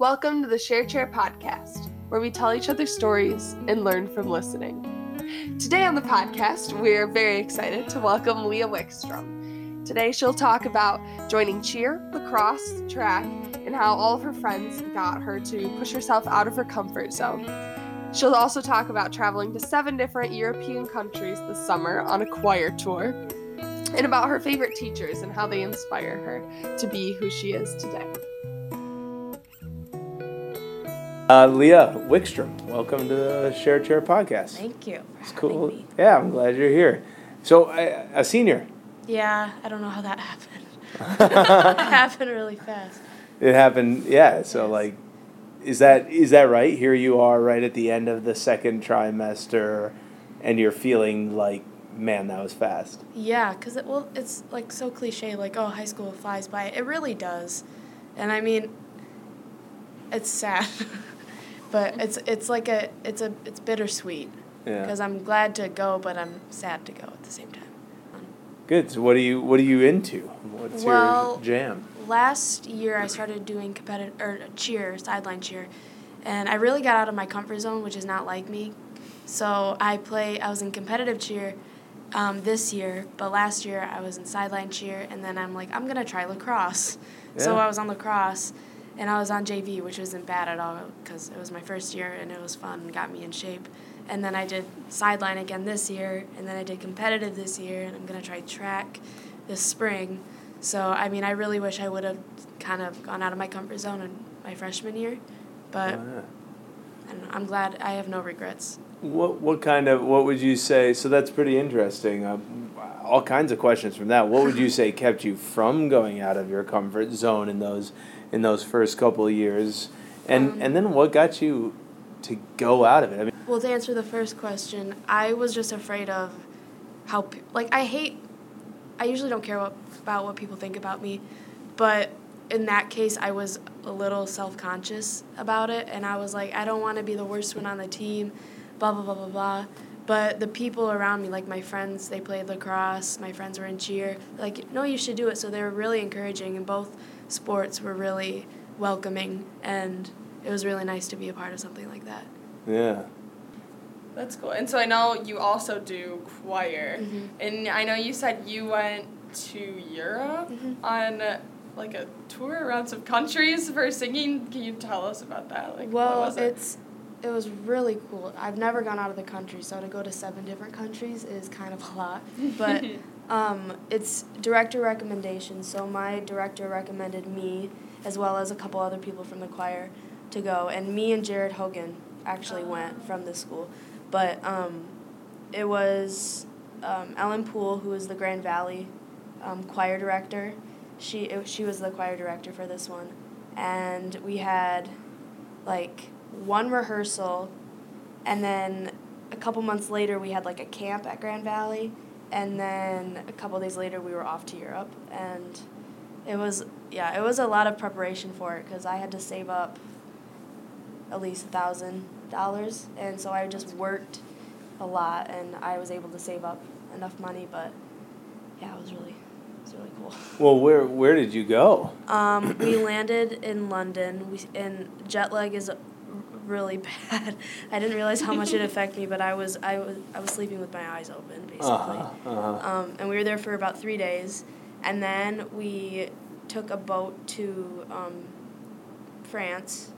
Welcome to the Share Chair podcast, where we tell each other stories and learn from listening. Today on the podcast, we're very excited to welcome Leah Wickstrom. Today, she'll talk about joining cheer, lacrosse, track, and how all of her friends got her to push herself out of her comfort zone. She'll also talk about traveling to seven different European countries this summer on a choir tour, and about her favorite teachers and how they inspire her to be who she is today. Uh, Leah Wickstrom, welcome to the Share Chair podcast. Thank you. It's cool. Yeah, I'm glad you're here. So, I, a senior. Yeah, I don't know how that happened. it happened really fast. It happened. Yeah. So, Yes. like, is that is that right? Here you are, right at the end of the second trimester, and you're feeling like, man, that was fast. Yeah, because it, well, it's like so cliche, like, oh, high school flies by. It really does. And I mean, it's sad. but it's it's like a it's a it's bittersweet Yeah. because I'm glad to go, but I'm sad to go at the same time. Good. So, what are you what are you into? What's Well- your jam? last year I started doing competitive or cheer, sideline cheer, and I really got out of my comfort zone, which is not like me. So I play. I was in competitive cheer um, this year, but last year I was in sideline cheer, and then I'm like, I'm gonna try lacrosse. Yeah. So I was on lacrosse, and I was on JV, which wasn't bad at all because it was my first year and it was fun and got me in shape. And then I did sideline again this year, and then I did competitive this year, and I'm gonna try track this spring. So I mean, I really wish I would have kind of gone out of my comfort zone in my freshman year, but Oh, yeah. know, I'm glad I have no regrets. What what kind of what would you say? So that's pretty interesting. Uh, all kinds of questions from that. What would you say kept you from going out of your comfort zone in those in those first couple of years, and Um, and then what got you to go out of it? I mean, Well, to answer the first question, I was just afraid of how, pe- like, I hate, I usually don't care what, about what people think about me, but in that case, I was a little self conscious about it, and I was like, I don't want to be the worst one on the team, blah, blah, blah, blah, blah. But the people around me, like my friends, they played lacrosse, my friends were in cheer, like, no, you should do it. So they were really encouraging, and both sports were really welcoming, and it was really nice to be a part of something like that. yeah. That's cool. And so I know you also do choir. Mhm. And I know you said you went to Europe Mhm. on like a tour around some countries for singing. Can you tell us about that? Like well, what was it? it's it was really cool. I've never gone out of the country, so to go to seven different countries is kind of a lot. But um, it's director recommendation. So my director recommended me, as well as a couple other people from the choir, to go. And me and Jared Hogan actually went from the school. But um, it was um, Ellen Poole, who is the Grand Valley um, choir director. She it, she was the choir director for this one, and we had like one rehearsal, and then a couple months later we had like a camp at Grand Valley, and then a couple days later we were off to Europe, and it was yeah it was a lot of preparation for it because I had to save up at least a thousand dollars, and so I just worked a lot, and I was able to save up enough money, but yeah, it was really really cool. Well, where where did you go? Um, we landed in London. We and jet lag is really bad. I didn't realize how much it affected me, but I was I was I was sleeping with my eyes open basically. Uh-huh, uh-huh. Um, and we were there for about three days, and then we took a boat to um, France,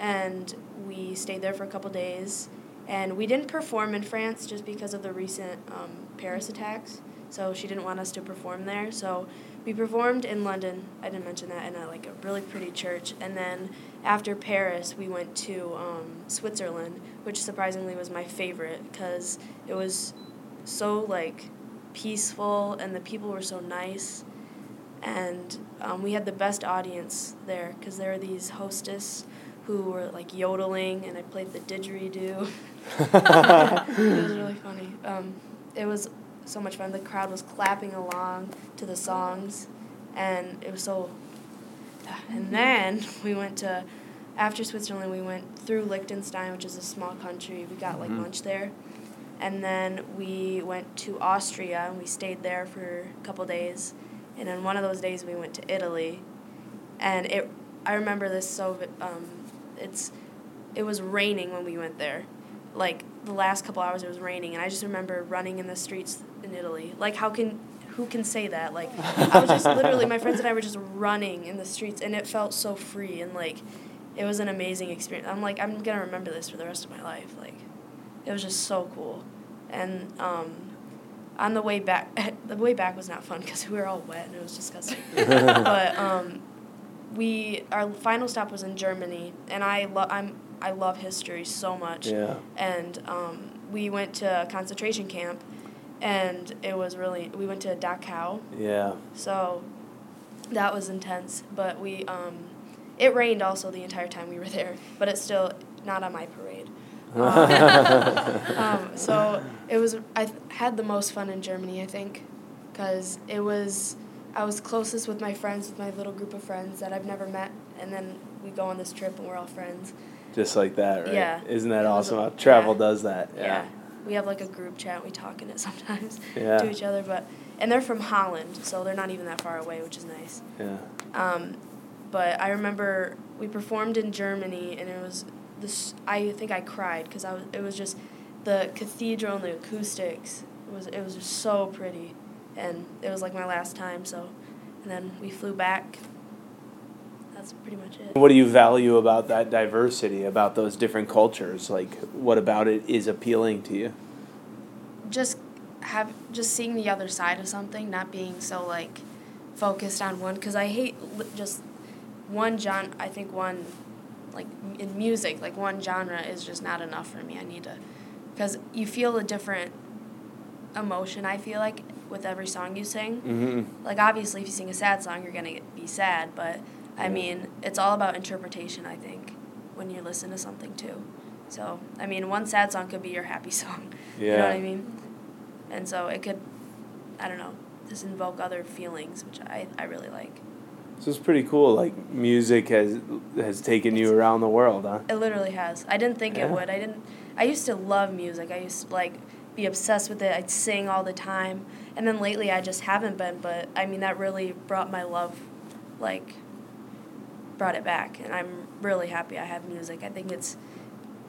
and we stayed there for a couple days. And we didn't perform in France just because of the recent um, Paris attacks. So she didn't want us to perform there. So we performed in London. I didn't mention that in a, like a really pretty church. And then after Paris, we went to um, Switzerland, which surprisingly was my favorite because it was so like peaceful and the people were so nice. And um, we had the best audience there because there were these hostess who were like yodeling, and I played the didgeridoo. it was really funny. Um, it was so much fun. The crowd was clapping along to the songs, and it was so. And then we went to, after Switzerland, we went through Liechtenstein, which is a small country. We got like Mhm. lunch there, and then we went to Austria and we stayed there for a couple days, and then one of those days we went to Italy, and it I remember this so. Um, it's, it was raining when we went there, like the last couple hours it was raining, and I just remember running in the streets in Italy. Like how can who can say that? Like I was just literally my friends and I were just running in the streets, and it felt so free and like, it was an amazing experience. I'm like I'm gonna remember this for the rest of my life. Like, it was just so cool, and um, on the way back, the way back was not fun because we were all wet and it was disgusting. but um, we our final stop was in Germany, and I love I'm I love history so much. Yeah. And um, we went to a concentration camp, and it was really we went to Dachau, Yeah. so that was intense. But we um, it rained also the entire time we were there, but it's still not on my parade. Um, so it was I th- had the most fun in Germany I think, because it was I was closest with my friends with my little group of friends that I've never met, and then we go on this trip and we're all friends. Just like that, right? Yeah. Isn't that awesome a- travel yeah. does that? Yeah. We have like a group chat. We talk in it sometimes Yeah. to each other, but and they're from Holland, so they're not even that far away, which is nice. Yeah. Um, but I remember we performed in Germany, and it was this. I think I cried because I was. It was just the cathedral and the acoustics. It was it was just so pretty, and it was like my last time. So, and then we flew back. That's pretty much it. What do you value about that diversity, about those different cultures? Like, what about it is appealing to you? just have just seeing the other side of something, not being so like focused on one. Because I hate just one genre. I think one like in music, like one genre is just not enough for me. I need to, because you feel a different emotion. I feel like with every song you sing. Mm-hmm. Like obviously, if you sing a sad song, you're gonna be sad. But I mean, it's all about interpretation. I think when you listen to something too. So I mean, one sad song could be your happy song. Yeah. You know what I mean? And so it could, I don't know, just invoke other feelings, which I, I really like. So it's pretty cool. Like, music has has taken you around the world, huh? It literally has. I didn't think Yeah. it would. I didn't. I used to love music. I used to like be obsessed with it. I'd sing all the time. And then lately, I just haven't been. But I mean, that really brought my love, like, brought it back. And I'm really happy I have music. I think it's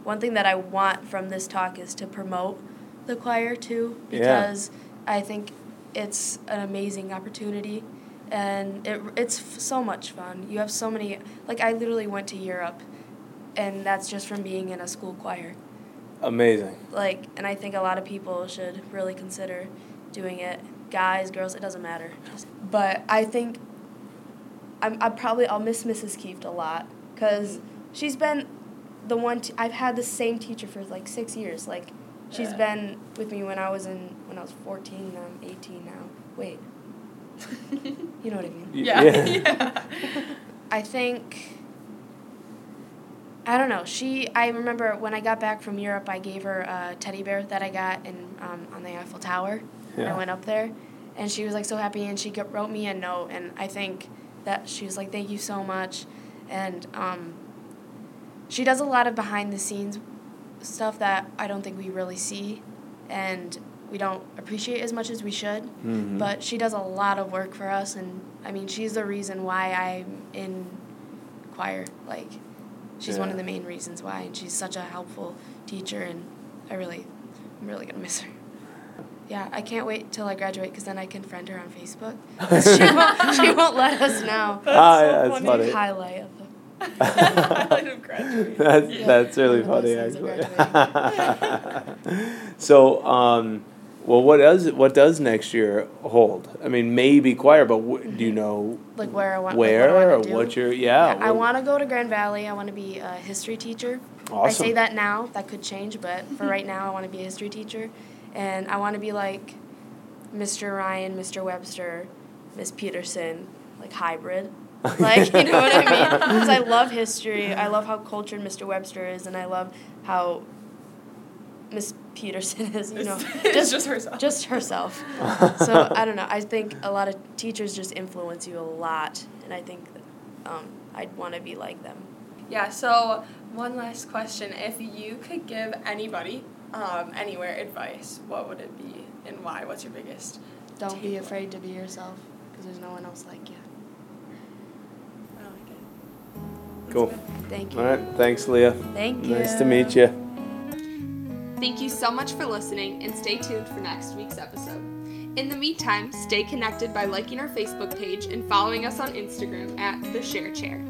one thing that I want from this talk is to promote the choir too, Yeah. because I think it's an amazing opportunity. And it, it's f- so much fun. You have so many, like, I literally went to Europe, and that's just from being in a school choir Amazing. like and i think a lot of people should really consider doing it guys girls it doesn't matter but i think i'm, I'm probably i'll miss mrs kieft a lot because she's been the one t- i've had the same teacher for like six years like she's Yeah. been with me when i was in when i was 14 and i'm 18 now wait you know what i mean yeah. yeah. yeah. I think I don't know. She I remember when I got back from Europe, I gave her a teddy bear that I got in um, on the Eiffel Tower. Yeah. I went up there, and she was like so happy, and she wrote me a note, and I think that she was like, "Thank you so much," and um, she does a lot of behind the scenes stuff that I don't think we really see, and we don't appreciate as much as we should. Mhm. But she does a lot of work for us, and I mean, she's the reason why I'm in choir. Like, she's one of the main reasons why, and she's such a helpful teacher, and I really, I'm really gonna miss her. Yeah, I can't wait till I graduate because then I can friend her on Facebook. she, won't, she won't let us know. That's Ah, so yeah, that's funny. funny. Highlight of the. Highlight of graduating. that's Yeah. that's really One funny actually. so, um, well, what does what does next year hold? I mean, maybe choir, but w- do you know Like where I want. where like what I or wanna do. what you're? Yeah, I what- want to go to Grand Valley. I want to be a history teacher. I Awesome. say that now. That could change, but for right now, I want to be a history teacher, and I want to be like Mr. Ryan, Mr. Webster, Miss Peterson, like hybrid. Like you know what I mean? Because I love history. I love how cultured Mr. Webster is, and I love how Miss Peterson is. You know, It's just herself. just herself. so I don't know. I think a lot of teachers just influence you a lot, and I think um, I'd want to be like them. Yeah, so one last question. If you could give anybody, um, anywhere advice, what would it be and why? What's your biggest? Don't be afraid to be yourself, because there's no one else like you. I like it. Cool. Thank you. All right. Thanks, Leah. Thank you. Nice to meet you. Thank you so much for listening and stay tuned for next week's episode. In the meantime, stay connected by liking our Facebook page and following us on Instagram at The Share Chair.